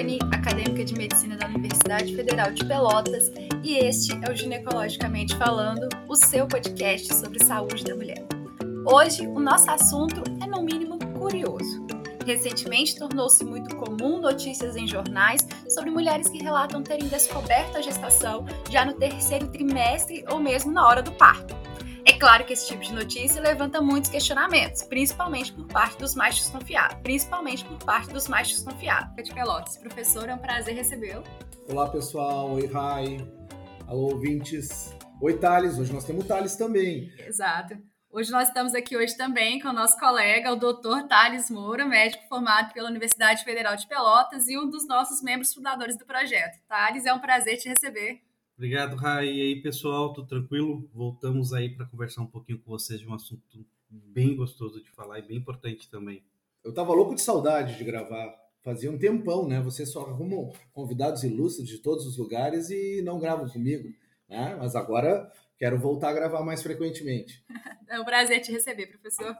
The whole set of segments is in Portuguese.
Daiane, acadêmica de medicina da Universidade Federal de Pelotas, e este é o Ginecologicamente Falando, o seu podcast sobre saúde da mulher. Hoje, o nosso assunto é, no mínimo, curioso. Recentemente, tornou-se muito comum notícias em jornais sobre mulheres que relatam terem descoberto a gestação já no terceiro trimestre ou mesmo na hora do parto. Claro que esse tipo de notícia levanta muitos questionamentos, principalmente por parte dos mais desconfiados. Principalmente por parte dos mais desconfiados. De Pelotas, professor, é um prazer recebê-lo. Olá, pessoal. Oi, Rai. Alô, ouvintes. Oi, Thales. Hoje nós temos o Thales também. Exato. Hoje nós estamos aqui hoje também com o nosso colega, o doutor Thales Moura, médico formado pela Universidade Federal de Pelotas e um dos nossos membros fundadores do projeto. Thales, é um prazer te receber. Obrigado, Rai. E aí, pessoal, tudo tranquilo? Voltamos aí para conversar um pouquinho com vocês de um assunto bem gostoso de falar e bem importante também. Eu tava louco de saudade de gravar. Fazia um tempão, né? Vocês só arrumam convidados ilustres de todos os lugares e não gravam comigo, né? Mas agora quero voltar a gravar mais frequentemente. É um prazer te receber, professor.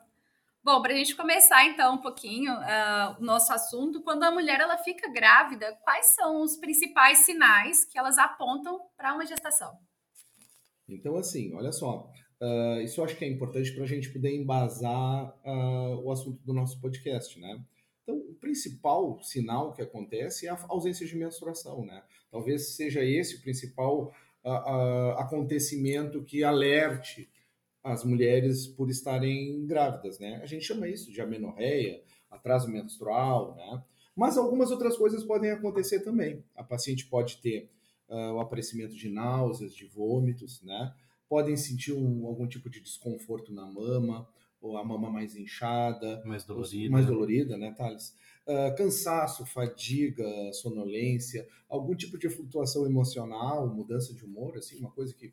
Bom, para a gente começar então um pouquinho uh, o nosso assunto, quando a mulher ela fica grávida, quais são os principais sinais que elas apontam para uma gestação? Então, assim, olha só, uh, isso eu acho que é importante para a gente poder embasar uh, o assunto do nosso podcast, né? Então, o principal sinal que acontece é a ausência de menstruação, né? Talvez seja esse o principal acontecimento que alerte as mulheres por estarem grávidas, né? A gente chama isso de amenorreia, atraso menstrual, né? Mas algumas outras coisas podem acontecer também. A paciente pode ter uh, o aparecimento de náuseas, de vômitos, né? Podem sentir um, algum tipo de desconforto na mama, ou a mama mais inchada, mais dolorida, mais dolorida, né, Thales? Uh, cansaço, fadiga, sonolência, algum tipo de flutuação emocional, mudança de humor, assim, uma coisa que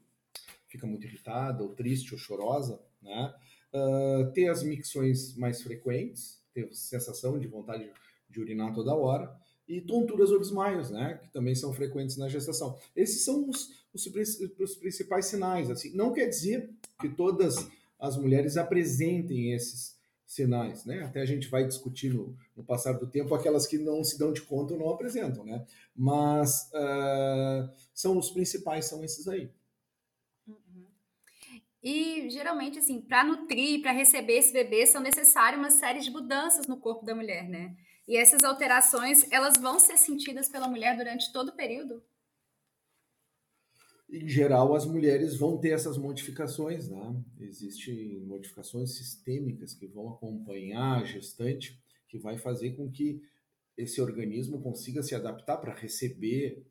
fica muito irritada, ou triste, ou chorosa, né? Uh, ter as micções mais frequentes, ter sensação de vontade de urinar toda hora, e tonturas ou desmaios, né? Que também são frequentes na gestação. Esses são os, os, os principais sinais. Assim, não quer dizer que todas as mulheres apresentem esses sinais, né? Até a gente vai discutir no, no, passar do tempo aquelas que não se dão de conta ou não apresentam, né? Mas uh, são os principais, são esses aí. E geralmente, assim, para nutrir, para receber esse bebê, são necessárias uma série de mudanças no corpo da mulher, né? E essas alterações, elas vão ser sentidas pela mulher durante todo o período? Em geral, as mulheres vão ter essas modificações, né? Existem modificações sistêmicas que vão acompanhar a gestante, que vai fazer com que esse organismo consiga se adaptar para receber,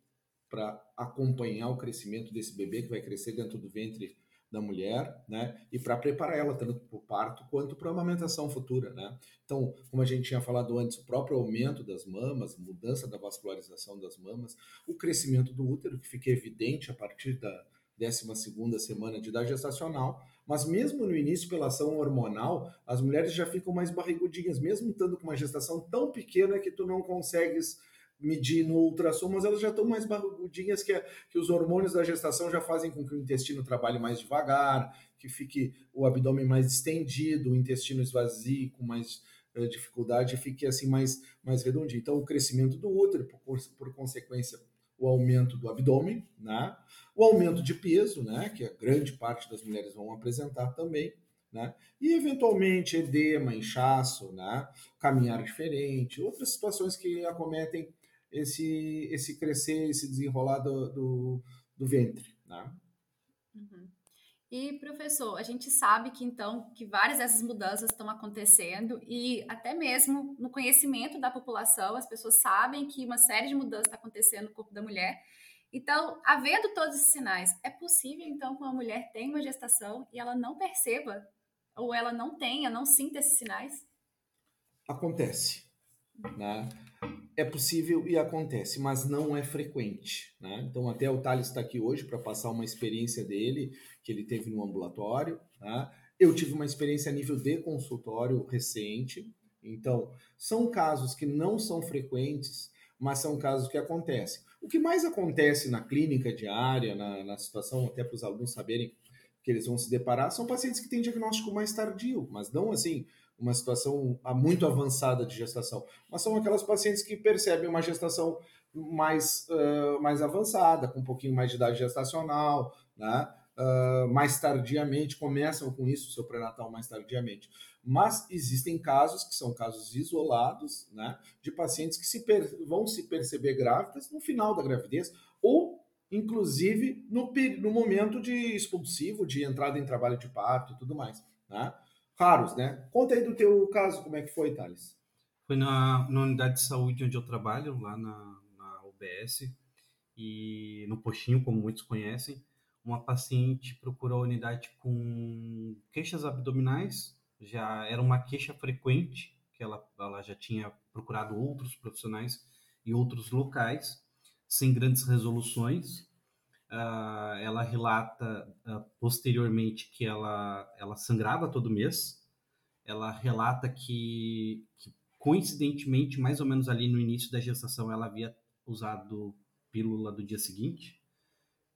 para acompanhar o crescimento desse bebê que vai crescer dentro do ventre da mulher, né? E para preparar ela tanto para o parto quanto para a amamentação futura, né? Então, como a gente tinha falado antes, o próprio aumento das mamas, mudança da vascularização das mamas, o crescimento do útero, que fica evidente a partir da 12 semana de idade gestacional, mas mesmo no início pela ação hormonal, as mulheres já ficam mais barrigudinhas, mesmo estando com uma gestação tão pequena que tu não consegues medir no ultrassom, mas elas já estão mais barrigudinhas, que, é, que os hormônios da gestação já fazem com que o intestino trabalhe mais devagar, que fique o abdômen mais estendido, o intestino esvazie com mais uh, dificuldade, fique assim mais, mais redondinho. Então, o crescimento do útero, por, por consequência, o aumento do abdômen, né? o aumento de peso, né? que a grande parte das mulheres vão apresentar também, né? E eventualmente edema, inchaço, né? caminhar diferente, outras situações que acometem esse, esse crescer, esse desenrolar do, do, do ventre. Né? Uhum. E, professor, a gente sabe que então que várias dessas mudanças estão acontecendo e até mesmo no conhecimento da população, as pessoas sabem que uma série de mudanças está acontecendo no corpo da mulher. Então, havendo todos esses sinais, é possível então que uma mulher tenha uma gestação e ela não perceba ou ela não tenha, não sinta esses sinais? Acontece, né? É possível e acontece, mas não é frequente. Né? Então, até o Thales está aqui hoje para passar uma experiência dele, que ele teve no ambulatório. Né? Eu tive uma experiência a nível de consultório recente. Então, são casos que não são frequentes, mas são casos que acontecem. O que mais acontece na clínica diária, na, na situação, até para os alunos saberem que eles vão se deparar, são pacientes que têm diagnóstico mais tardio, mas não assim uma situação muito avançada de gestação, mas são aquelas pacientes que percebem uma gestação mais, uh, mais avançada, com um pouquinho mais de idade gestacional, né? Uh, mais tardiamente, começam com isso, seu pré-natal mais tardiamente. Mas existem casos que são casos isolados, né, de pacientes que se vão se perceber grávidas no final da gravidez ou inclusive no, no momento de expulsivo, de entrada em trabalho de parto e tudo mais, né? Raros, né? Conta aí do teu caso, como é que foi, Thales? Foi na, na unidade de saúde onde eu trabalho, lá na, na UBS, e no Postinho, como muitos conhecem, uma paciente procurou a unidade com queixas abdominais, já era uma queixa frequente, que ela, ela já tinha procurado outros profissionais e outros locais, sem grandes resoluções. Uh, ela relata uh, posteriormente que ela, ela sangrava todo mês. Ela relata que, que, coincidentemente, mais ou menos ali no início da gestação, ela havia usado pílula do dia seguinte.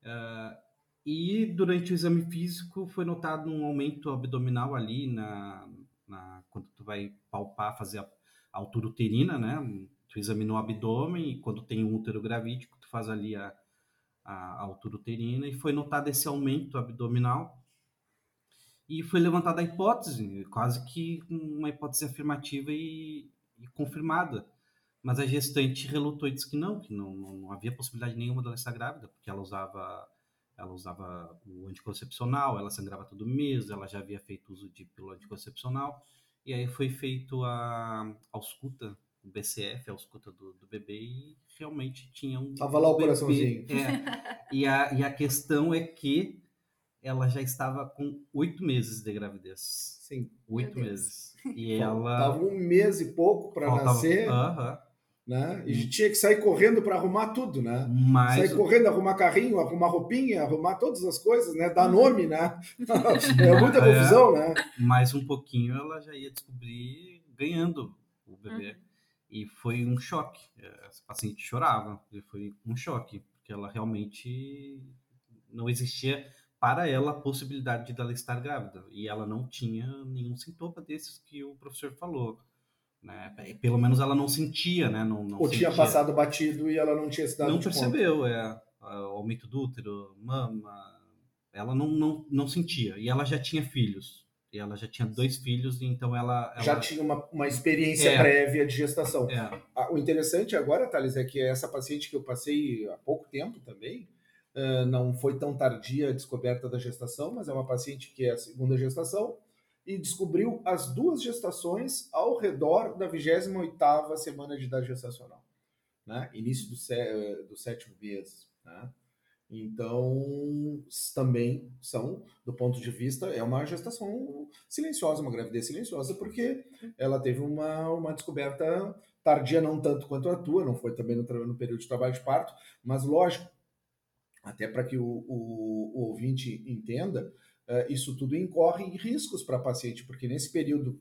Uh, e durante o exame físico foi notado um aumento abdominal ali na, na quando tu vai palpar, fazer a, altura uterina, né? Tu examina o abdômen e quando tem um útero gravídico, tu faz ali a, a altura uterina e foi notado esse aumento abdominal e foi levantada a hipótese, quase que uma hipótese afirmativa e, e confirmada. Mas a gestante relutou e disse que não, que não, não, havia possibilidade nenhuma dela estar grávida, porque ela usava ela usava o anticoncepcional, ela sangrava todo mês, ela já havia feito uso de pílula anticoncepcional, e aí foi feito a ausculta, o BCF, a ausculta do, do bebê, e realmente tinha um. Tava lá o bebê, coraçãozinho. É, e, a, e a questão é que ela já estava com oito meses de gravidez. Sim. Oito meses. E ela. Tava um mês e pouco para nascer. Aham. Uh -huh né? E gente tinha que sair correndo para arrumar tudo, né? Mas... Sair correndo, arrumar carrinho, arrumar roupinha, arrumar todas as coisas, né? Dar nome, né? é muita confusão, é, né? Mais um pouquinho ela já ia descobrir ganhando o bebê. Uhum. E foi um choque. Essa paciente chorava. E foi um choque, porque ela realmente não existia para ela a possibilidade de ela estar grávida. E ela não tinha nenhum sintoma desses que o professor falou né? Pelo menos ela não sentia, né? Não, não Ou sentia. tinha passado batido e ela não tinha se dado Não percebeu, conta. é. Aumento do útero, mama. Ela não, não, não sentia. E ela já tinha filhos. E ela já tinha dois filhos, então ela. ela... Já tinha uma, uma experiência é. prévia de gestação. É. O interessante agora, Thales, é que essa paciente que eu passei há pouco tempo também, uh, não foi tão tardia a descoberta da gestação, mas é uma paciente que é a segunda gestação e descobriu as duas gestações ao redor da 28ª semana de idade gestacional, né? Início do, sé do sétimo mês, né? Então, também são, do ponto de vista, é uma gestação silenciosa, uma gravidez silenciosa, porque ela teve uma, uma descoberta tardia, não tanto quanto a tua, não foi também no, no período de trabalho de parto, mas lógico, até para que o, o, o ouvinte entenda, uh, isso tudo incorre riscos para a paciente, porque nesse período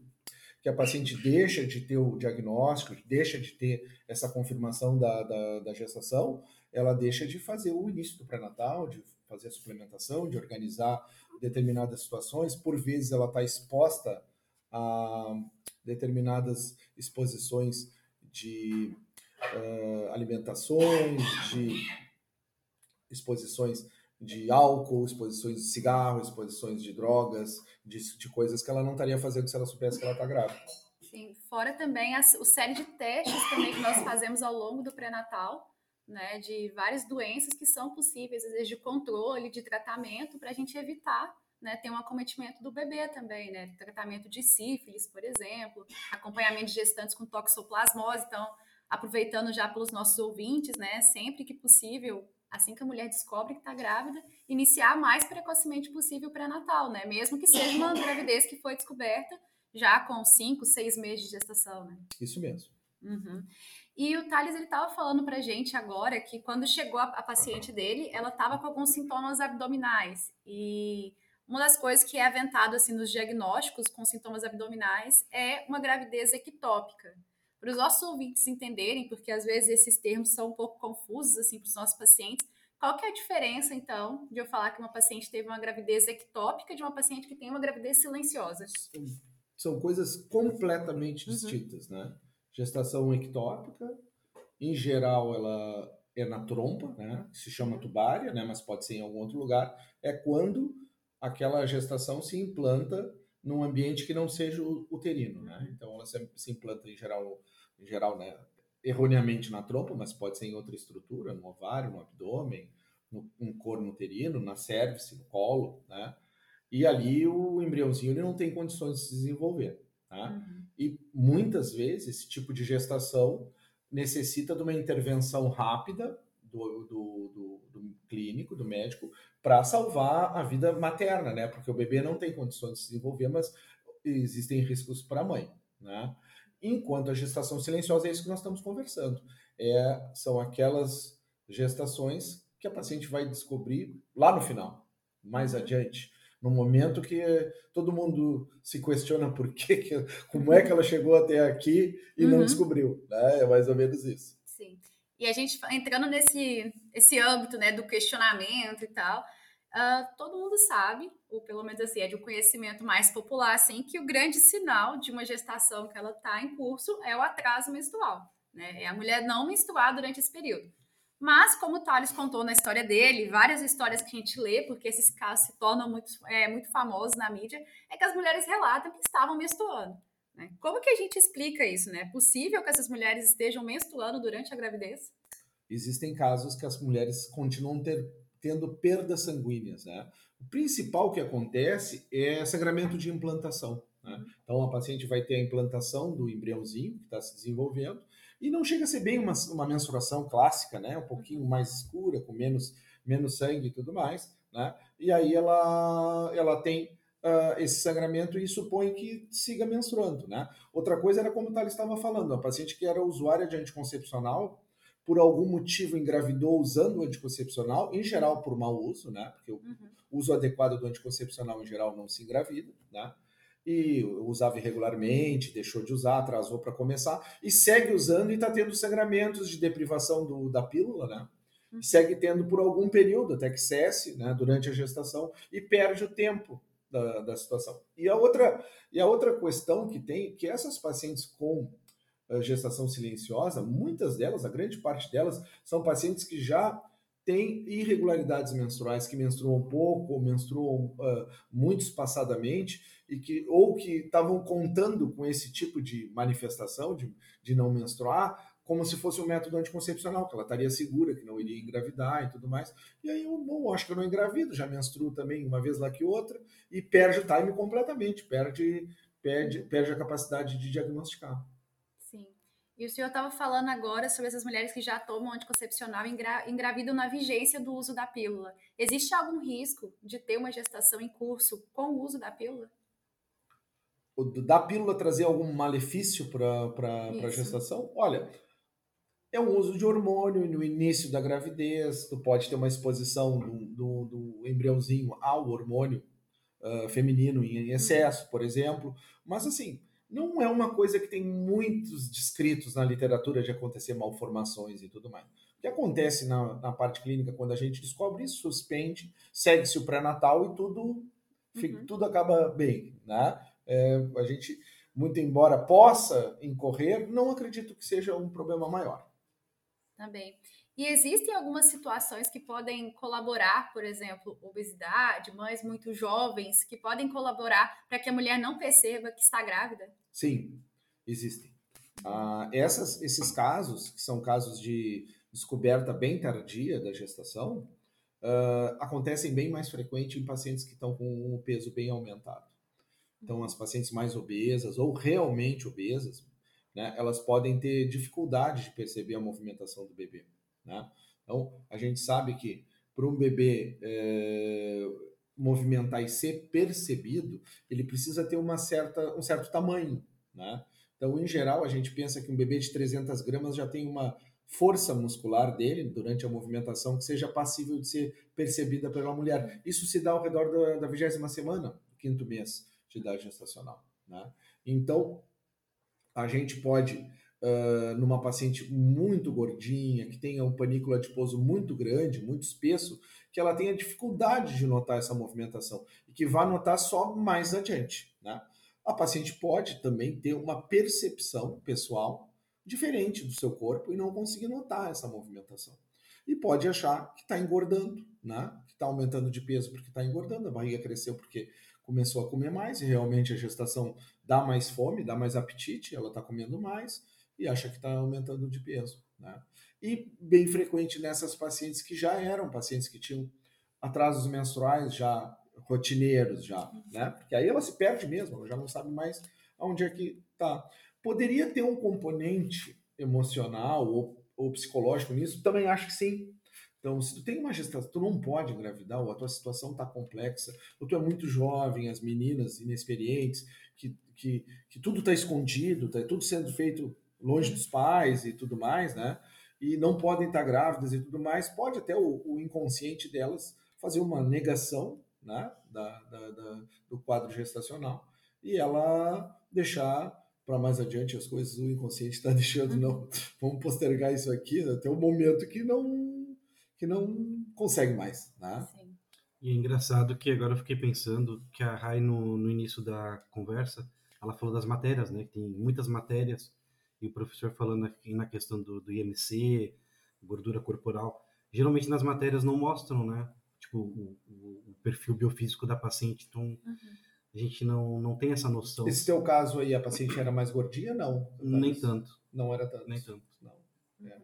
que a paciente deixa de ter o diagnóstico, deixa de ter essa confirmação da, da, da gestação, ela deixa de fazer o início do pré-natal, de fazer a suplementação, de organizar determinadas situações. Por vezes ela está exposta a determinadas exposições de uh, alimentações, de exposições de álcool, exposições de cigarro, exposições de drogas, de, de coisas que ela não estaria fazendo se ela soubesse que ela está grávida. Sim, fora também a, o série de testes também que nós fazemos ao longo do pré-natal, né, de várias doenças que são possíveis, às vezes de controle, de tratamento, para a gente evitar né, ter um acometimento do bebê também, né, tratamento de sífilis, por exemplo, acompanhamento de gestantes com toxoplasmose, então, aproveitando já pelos nossos ouvintes, né, sempre que possível, assim que a mulher descobre que está grávida, iniciar mais precocemente possível o pré-natal, né? Mesmo que seja uma gravidez que foi descoberta já com cinco, seis meses de gestação, né? Isso mesmo. Uhum. E o Thales, ele estava falando pra gente agora que quando chegou a, a paciente dele, ela estava com alguns sintomas abdominais. E uma das coisas que é aventado assim nos diagnósticos com sintomas abdominais é uma gravidez ectópica para os nossos ouvintes entenderem, porque às vezes esses termos são um pouco confusos assim para os nossos pacientes. Qual que é a diferença, então, de eu falar que uma paciente teve uma gravidez ectópica de uma paciente que tem uma gravidez silenciosa? são coisas completamente uhum. distintas, né? Gestação ectópica, em geral, ela é na trompa, né? Se chama tubária, né? Mas pode ser em algum outro lugar. É quando aquela gestação se implanta num ambiente que não seja uterino, né? Então ela se implanta em geral, em geral, né? Erroneamente na trompa, mas pode ser em outra estrutura, no ovário, no abdômen, no, no corno uterino, na cervice, no colo, né? E ali o embriãozinho ele não tem condições de se desenvolver, tá? Uhum. E muitas vezes esse tipo de gestação necessita de uma intervenção rápida do, do, do, do clínico, do médico, para salvar a vida materna, né? Porque o bebê não tem condições de se desenvolver, mas existem riscos para a mãe, né? Enquanto a gestação silenciosa é isso que nós estamos conversando. É, são aquelas gestações que a paciente vai descobrir lá no final, mais uhum. adiante, no momento que todo mundo se questiona por que, como é que ela chegou até aqui e uhum. não descobriu, né? É mais ou menos isso. Sim. E a gente entrando nesse esse âmbito, né, do questionamento e tal, uh, todo mundo sabe, ou pelo menos assim, é de um conhecimento mais popular, assim, que o grande sinal de uma gestação que ela está em curso é o atraso menstrual, né? É a mulher não menstruar durante esse período. Mas, como o Thales contou na história dele, várias histórias que a gente lê, porque esses casos se tornam muito, é, muito famosos na mídia, é que as mulheres relatam que estavam menstruando. Né? Como que a gente explica isso? Né? É possível que essas mulheres estejam menstruando durante a gravidez? Existem casos que as mulheres continuam ter, tendo perdas sanguíneas. Né? O principal que acontece é sangramento de implantação. Né? Então, a paciente vai ter a implantação do embriãozinho que está se desenvolvendo, e não chega a ser bem uma, uma menstruação clássica, né? Um pouquinho mais escura, com menos, menos sangue e tudo mais, né? E aí ela, ela tem uh, esse sangramento e supõe que siga menstruando, né? Outra coisa era como o Thales estava falando, a paciente que era usuária de anticoncepcional, por algum motivo engravidou usando o anticoncepcional, em geral por mau uso, né? Porque uhum. o uso adequado do anticoncepcional em geral não se engravida, né? E usava irregularmente, deixou de usar, atrasou para começar, e segue usando e está tendo sangramentos de deprivação do, da pílula, né? Uhum. segue tendo por algum período, até que cesse, né, durante a gestação, e perde o tempo da, da situação. E a, outra, e a outra questão que tem, que essas pacientes com eh, gestação silenciosa, muitas delas, a grande parte delas, são pacientes que já têm irregularidades menstruais, que menstruam pouco ou menstruam uh, muito espaçadamente, e que ou que estavam contando com esse tipo de manifestação de, de não menstruar como se fosse um método anticoncepcional, que ela estaria segura, que não iria engravidar e tudo mais. E aí eu, bom, acho que eu não engravido, já menstruo também uma vez lá que outra, e perde o time completamente, perde, perde, perde a capacidade de diagnosticar. E o senhor estava falando agora sobre essas mulheres que já tomam anticoncepcional e engra, engravidam na vigência do uso da pílula. Existe algum risco de ter uma gestação em curso com o uso da pílula? da pílula trazer algum malefício para a gestação? Olha, é um uso de hormônio no início da gravidez, tu pode ter uma exposição do, do, do embriãozinho ao hormônio uh, feminino em excesso, por exemplo. Mas assim, não é uma coisa que tem muitos descritos na literatura de acontecer malformações e tudo mais. O que acontece na, na parte clínica quando a gente descobre isso, suspende, segue-se o pré-natal e tudo, uhum. tudo acaba bem, né? É, a gente, muito embora possa incorrer, não acredito que seja um problema maior. Tá e existem algumas situações que podem colaborar, por exemplo, obesidade, mães muito jovens, que podem colaborar para que a mulher não perceba que está grávida? Sim, existem. Ah, essas, esses casos, que são casos de descoberta bem tardia da gestação, ah, acontecem bem mais frequente em pacientes que estão com o peso bem aumentado. Então, as pacientes mais obesas ou realmente obesas, né, elas podem ter dificuldade de perceber a movimentação do bebê. Né? Então, a gente sabe que para um bebê é, movimentar e ser percebido, ele precisa ter uma certa, um certo tamanho. Né? Então, em geral, a gente pensa que um bebê de 300 gramas já tem uma força muscular dele durante a movimentação que seja passível de ser percebida pela mulher. Isso se dá ao redor da, da vigésima semana, quinto mês de idade gestacional. Né? Então, a gente pode, uh, numa paciente muito gordinha, que tenha um panículo adiposo muito grande, muito espesso, que ela tenha dificuldade de notar essa movimentação e que vá notar só mais adiante. Né? a paciente pode também ter uma percepção pessoal diferente do seu corpo e não conseguir notar essa movimentação. E pode achar que está engordando, né? que está aumentando de peso porque está engordando, a barriga cresceu porque começou a comer mais e realmente a gestação dá mais fome, dá mais apetite, ela está comendo mais e acha que está aumentando de peso. Né? E bem frequente nessas pacientes que já eram pacientes que tinham atrasos menstruais já rotineiros já, né? Porque aí ela se perde mesmo, ela já não sabe mais aonde é que tá. Poderia ter um componente emocional ou, ou psicológico nisso? Também acho que sim. Então, se tu tem uma gestação, tu não pode engravidar, ou a tua situação está complexa, ou tu é muito jovem, as meninas inexperientes, que, que, que tudo está escondido, está tudo sendo feito longe dos pais e tudo mais, né? E não podem estar grávidas e tudo mais, pode até o, o inconsciente delas fazer uma negação né, da, da, da, do quadro gestacional e ela deixar para mais adiante as coisas, o inconsciente está deixando, não, vamos postergar isso aqui até o momento que não, que não consegue mais. Né? Sim. E é engraçado que agora eu fiquei pensando que a Rai, no, no início da conversa, ela falou das matérias, né? Que tem muitas matérias, e o professor falando aqui na questão do, do IMC, gordura corporal. Geralmente nas matérias não mostram, né? tipo, o, o, perfil biofísico da paciente. Então, uhum. a gente não, não tem essa noção. Esse teu caso aí, a paciente era mais gordinha? Não. Nem tanto. Não era tanto. Nem tanto. Não. É.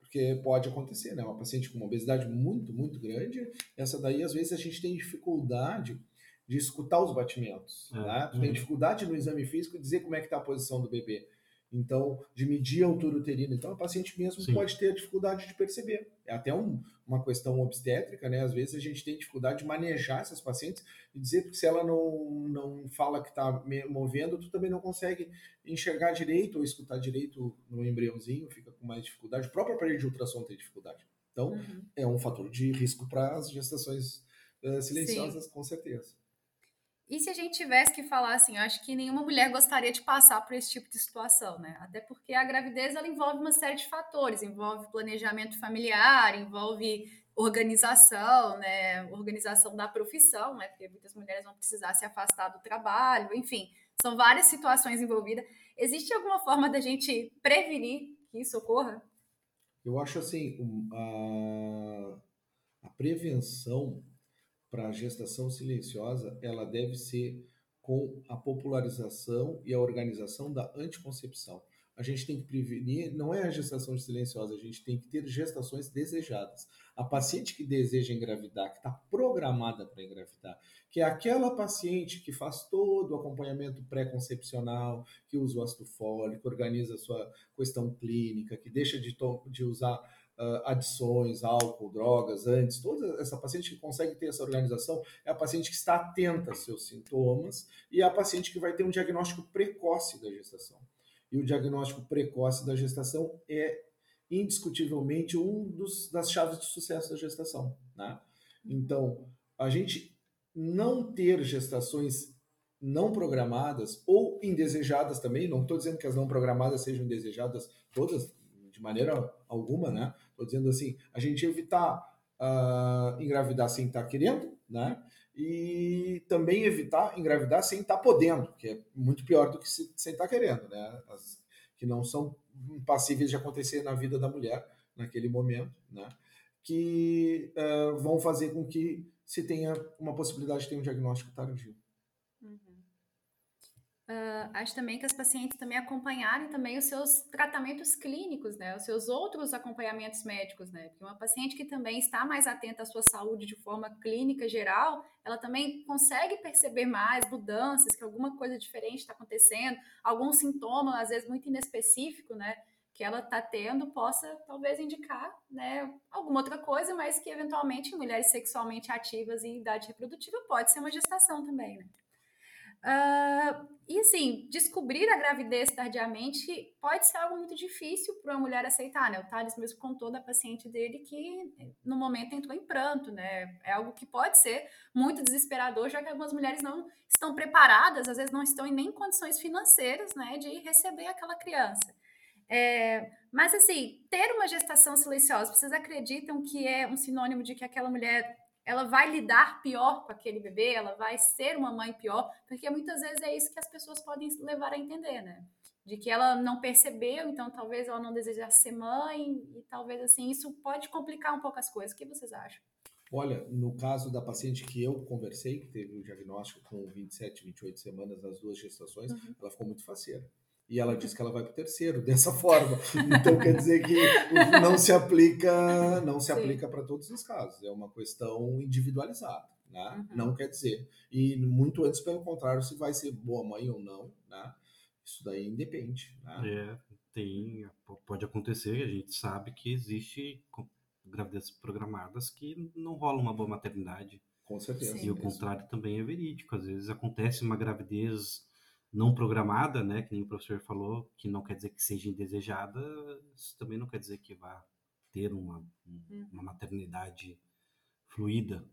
Porque pode acontecer, né? Uma paciente com uma obesidade muito, muito grande, essa daí, às vezes, a gente tem dificuldade de escutar os batimentos. É. Né? Uhum. Tem dificuldade no exame físico de dizer como é que está a posição do bebê então de medir a altura uterina. Então, a paciente mesmo Sim. pode ter dificuldade de perceber. É até um, uma questão obstétrica, né? Às vezes a gente tem dificuldade de manejar essas pacientes e dizer que se ela não, não fala que está movendo, tu também não consegue enxergar direito ou escutar direito no embriãozinho, fica com mais dificuldade. O próprio aparelho de ultrassom tem dificuldade. Então, uhum. é um fator de risco para as gestações uh, silenciosas, Sim. com certeza. E se a gente tivesse que falar assim, eu acho que nenhuma mulher gostaria de passar por esse tipo de situação, né? Até porque a gravidez ela envolve uma série de fatores, envolve planejamento familiar, envolve organização, né? Organização da profissão, né? Porque muitas mulheres vão precisar se afastar do trabalho, enfim, são várias situações envolvidas. Existe alguma forma da gente prevenir que isso ocorra? Eu acho assim, a, a prevenção para a gestação silenciosa, ela deve ser com a popularização e a organização da anticoncepção. A gente tem que prevenir, não é a gestação silenciosa, a gente tem que ter gestações desejadas. A paciente que deseja engravidar, que está programada para engravidar, que é aquela paciente que faz todo o acompanhamento pré-concepcional, que usa o ácido fólico, organiza a sua questão clínica, que deixa de, de usar adições, álcool, drogas antes, toda essa paciente que consegue ter essa organização é a paciente que está atenta aos seus sintomas e é a paciente que vai ter um diagnóstico precoce da gestação. E o diagnóstico precoce da gestação é indiscutivelmente um dos, das chaves de sucesso da gestação. Né? Então, a gente não ter gestações não programadas ou indesejadas também, não estou dizendo que as não programadas sejam indesejadas todas, de maneira alguma, né? Estou dizendo assim, a gente evitar uh, engravidar sem estar tá querendo, né? E também evitar engravidar sem estar tá podendo, que é muito pior do que se, sem estar tá querendo, né? As, que não são passíveis de acontecer na vida da mulher naquele momento, né? Que uh, vão fazer com que se tenha uma possibilidade de ter um diagnóstico tardio. Uh, acho também que as pacientes também acompanharem também os seus tratamentos clínicos, né? Os seus outros acompanhamentos médicos, né? Porque uma paciente que também está mais atenta à sua saúde de forma clínica geral, ela também consegue perceber mais mudanças, que alguma coisa diferente está acontecendo, algum sintoma, às vezes muito inespecífico, né? Que ela está tendo, possa talvez indicar, né? Alguma outra coisa, mas que eventualmente em mulheres sexualmente ativas em idade reprodutiva pode ser uma gestação também, né? Uh, e assim, descobrir a gravidez tardiamente pode ser algo muito difícil para uma mulher aceitar, né? O Thales mesmo contou da paciente dele que no momento entrou em pranto, né? É algo que pode ser muito desesperador, já que algumas mulheres não estão preparadas, às vezes não estão em nem condições financeiras, né, de receber aquela criança. É, mas assim, ter uma gestação silenciosa, vocês acreditam que é um sinônimo de que aquela mulher ela vai lidar pior com aquele bebê, ela vai ser uma mãe pior, porque muitas vezes é isso que as pessoas podem levar a entender, né? De que ela não percebeu, então talvez ela não desejasse ser mãe, e talvez assim, isso pode complicar um pouco as coisas. O que vocês acham? Olha, no caso da paciente que eu conversei, que teve o diagnóstico com 27, 28 semanas nas duas gestações, uhum. ela ficou muito faceira. E ela disse que ela vai para o terceiro dessa forma. Então quer dizer que não se aplica, não se Sim. aplica para todos os casos. É uma questão individualizada, né? Uhum. Não quer dizer. E muito antes pelo contrário, se vai ser boa mãe ou não, né? Isso daí independe. Né? É, tem, pode acontecer. A gente sabe que existe gravidezes programadas que não rola uma boa maternidade. Com certeza. E o contrário também é verídico. Às vezes acontece uma gravidez não programada, né, que nem o professor falou, que não quer dizer que seja indesejada, isso também não quer dizer que vá ter uma, uhum. uma maternidade fluida.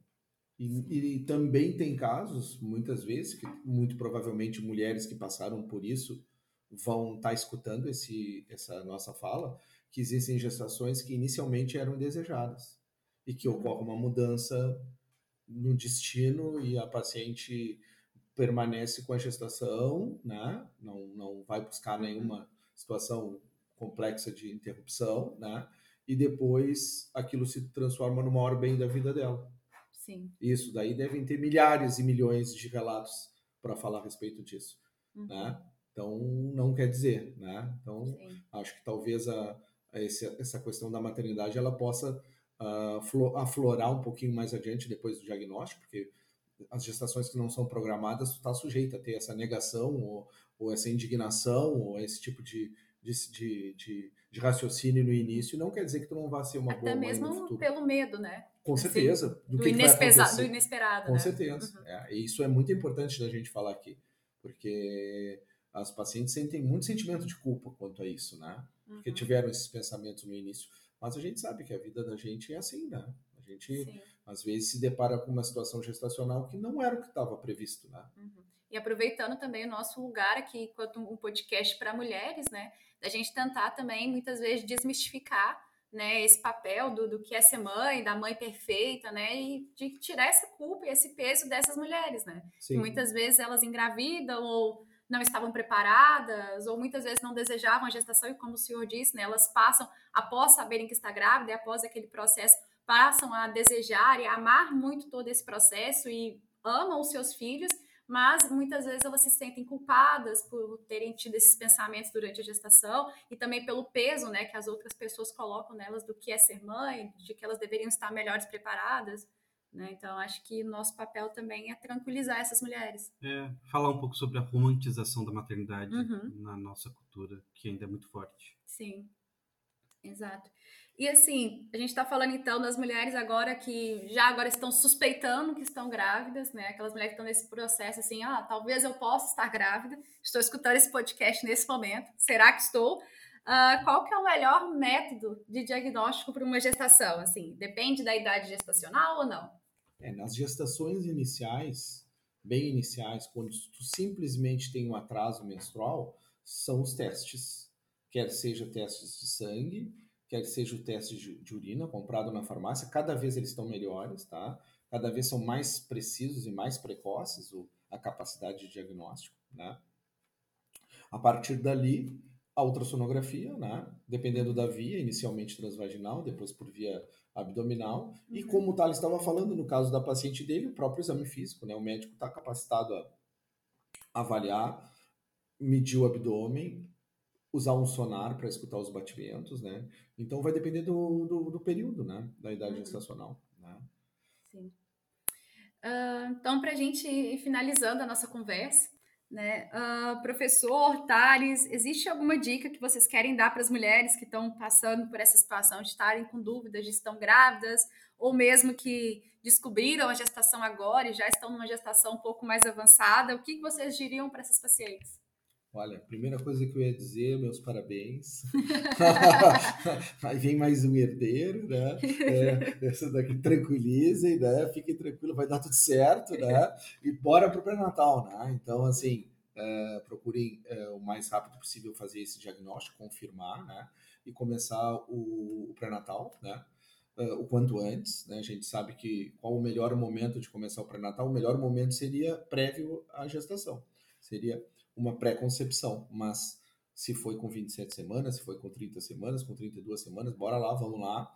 E, e, também tem casos, muitas vezes, que muito provavelmente mulheres que passaram por isso vão estar tá escutando esse, essa nossa fala, que existem gestações que inicialmente eram indesejadas e que ocorre uma mudança no destino e a paciente permanece com a gestação, né? Não, não vai buscar uhum. nenhuma situação complexa de interrupção, né? E depois aquilo se transforma no maior bem da vida dela. Sim. Isso daí devem ter milhares e milhões de relatos para falar a respeito disso, uhum. né? Então não quer dizer, né? Então Sim. acho que talvez a, a esse, essa questão da maternidade ela possa uh, aflorar um pouquinho mais adiante depois do diagnóstico, porque as gestações que não são programadas, tu está sujeito a ter essa negação ou, ou, essa indignação ou esse tipo de, de, de, de, de raciocínio no início, não quer dizer que tu não vá ser uma Até boa mãe no futuro. pelo medo, né? Com assim, certeza. Do, do, que inesperado, do inesperado. Com né? certeza. Uhum. É, e isso é muito importante da gente falar aqui, porque as pacientes sentem muito sentimento de culpa quanto a isso, né? Porque uhum. tiveram esses pensamentos no início. Mas a gente sabe que a vida da gente é assim, né? A gente, Sim. Às vezes, se depara com uma situação gestacional que não era o que estava previsto, né? Uhum. E aproveitando também o nosso lugar aqui, enquanto um podcast para mulheres, né? Da gente tentar também, muitas vezes, desmistificar né, esse papel do, do que é ser mãe, da mãe perfeita, né, e de tirar essa culpa e esse peso dessas mulheres, né, Sim. que muitas vezes elas engravidam ou não estavam preparadas, ou muitas vezes não desejavam a gestação, e como o senhor disse, né, elas passam, após saberem que está grávida, e após aquele processo, passam a desejar e a amar muito todo esse processo e amam os seus filhos, mas muitas vezes elas se sentem culpadas por terem tido esses pensamentos durante a gestação e também pelo peso, né, que as outras pessoas colocam nelas do que é ser mãe, de que elas deveriam estar melhores preparadas. Né? Então, acho que nosso papel também é tranquilizar essas mulheres. É, falar um pouco sobre a romantização da maternidade uhum. na nossa cultura, que ainda é muito forte. Sim, exato. E assim, a gente está falando então das mulheres agora que já agora estão suspeitando que estão grávidas, né? Aquelas mulheres que estão nesse processo assim, ah, talvez eu possa estar grávida. Estou escutando esse podcast nesse momento. Será que estou? Uh, qual que é o melhor método de diagnóstico para uma gestação? Assim, depende da idade gestacional ou não? É, nas gestações iniciais, bem iniciais, quando tu simplesmente tem um atraso menstrual, são os testes, quer seja testes de sangue, quer seja o teste de, urina comprado na farmácia, cada vez eles estão melhores, tá? Cada vez são mais precisos e mais precoces o, a capacidade de diagnóstico, né? A partir dali, a ultrassonografia, né? Dependendo da via, inicialmente transvaginal, depois por via abdominal. Uhum. E como o Thales estava falando, no caso da paciente dele, o próprio exame físico, né? O médico está capacitado a avaliar, medir o abdômen, usar um sonar para escutar os batimentos, né? Então vai depender do, do, do período, né? Da idade uhum. gestacional, né? Sim. Uh, então, para a gente ir finalizando a nossa conversa, né? Uh, professor Thales, existe alguma dica que vocês querem dar para as mulheres que estão passando por essa situação de estarem com dúvidas de estão grávidas, ou mesmo que descobriram a gestação agora e já estão numa gestação um pouco mais avançada? O que vocês diriam para essas pacientes? Olha, primeira coisa que eu ia dizer, meus parabéns. Aí vem mais um herdeiro, né? É, essa daqui tranquilizem, né? Fiquem tranquilos, vai dar tudo certo, né? E bora pro pré-natal, né? Então, assim, é, procurem é, o mais rápido possível fazer esse diagnóstico, confirmar, né? E começar o, o pré-natal, né? uh, o quanto antes. Né? A gente sabe que qual o melhor momento de começar o pré-natal? O melhor momento seria prévio à gestação, seria uma pré-concepção, mas se foi com 27 semanas, se foi com 30 semanas, com 32 semanas, bora lá, vamos lá,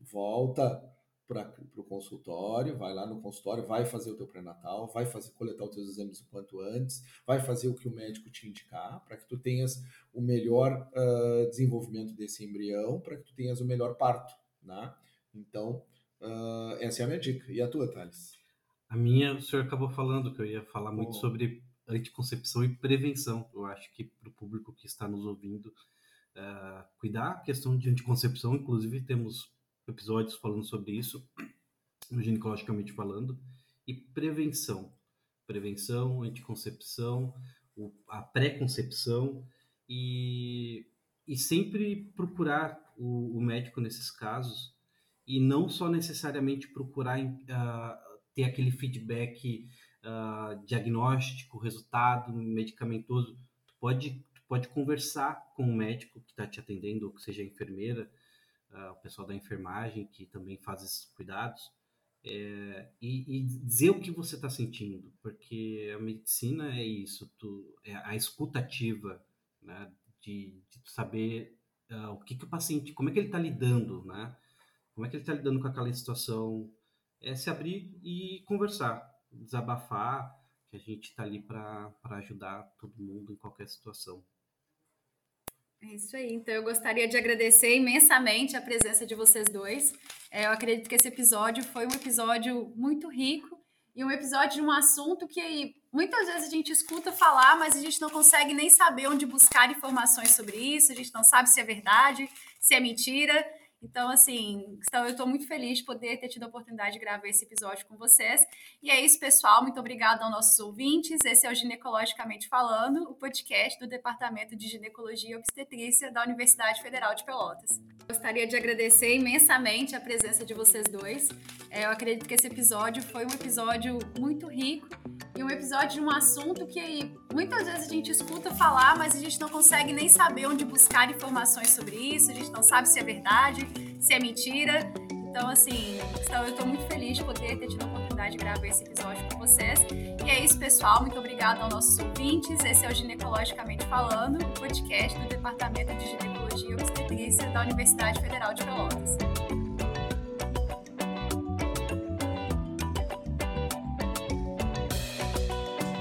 volta para o consultório, vai lá no consultório, vai fazer o teu pré-natal, vai fazer coletar os teus exames o quanto antes, vai fazer o que o médico te indicar, para que tu tenhas o melhor uh, desenvolvimento desse embrião, para que tu tenhas o melhor parto, né? Então, uh, essa é a minha dica. E a tua, Thales? A minha, o senhor acabou falando que eu ia falar muito sobre anticoncepção e prevenção. Eu acho que para o público que está nos ouvindo, uh, cuidar a questão de anticoncepção, inclusive temos episódios falando sobre isso, ginecologicamente falando, e prevenção. Prevenção, anticoncepção, o, a pré-concepção e, e sempre procurar o, o, médico nesses casos e não só necessariamente procurar uh, ter aquele feedback uh, diagnóstico, resultado medicamentoso. Tu pode, tu pode conversar com o médico que está te atendendo, ou que seja a enfermeira, uh, o pessoal da enfermagem que também faz esses cuidados, é, e, e, dizer o que você está sentindo, porque a medicina é isso, tu, é a escutativa, né, de, de saber uh, o que, que o paciente, como é que ele está lidando, né, como é que ele está lidando com aquela situação, é se abrir e conversar, desabafar, que a gente está ali para ajudar todo mundo em qualquer situação. É isso aí. Então, eu gostaria de agradecer imensamente a presença de vocês dois. É, eu acredito que esse episódio foi um episódio muito rico e um episódio de um assunto que muitas vezes a gente escuta falar, mas a gente não consegue nem saber onde buscar informações sobre isso, a gente não sabe se é verdade, se é mentira. Então, assim, então eu estou muito feliz de poder ter tido a oportunidade de gravar esse episódio com vocês. E é isso, pessoal. Muito obrigada aos nossos ouvintes. Esse é o Ginecologicamente Falando, o podcast do Departamento de Ginecologia e Obstetrícia da Universidade Federal de Pelotas. Gostaria de agradecer imensamente a presença de vocês dois. É, eu acredito que esse episódio foi um episódio muito rico e um episódio de um assunto que muitas vezes a gente escuta falar, mas a gente não consegue nem saber onde buscar informações sobre isso, a gente não sabe se é verdade, se é mentira. Então, assim, então eu estou muito feliz de poder ter tido a oportunidade de gravar esse episódio com vocês. E é isso, pessoal. Muito obrigada aos nossos ouvintes. Esse é o Ginecologicamente Falando, o podcast do Departamento de Ginecologia e Obstetrícia da Universidade Federal de Pelotas.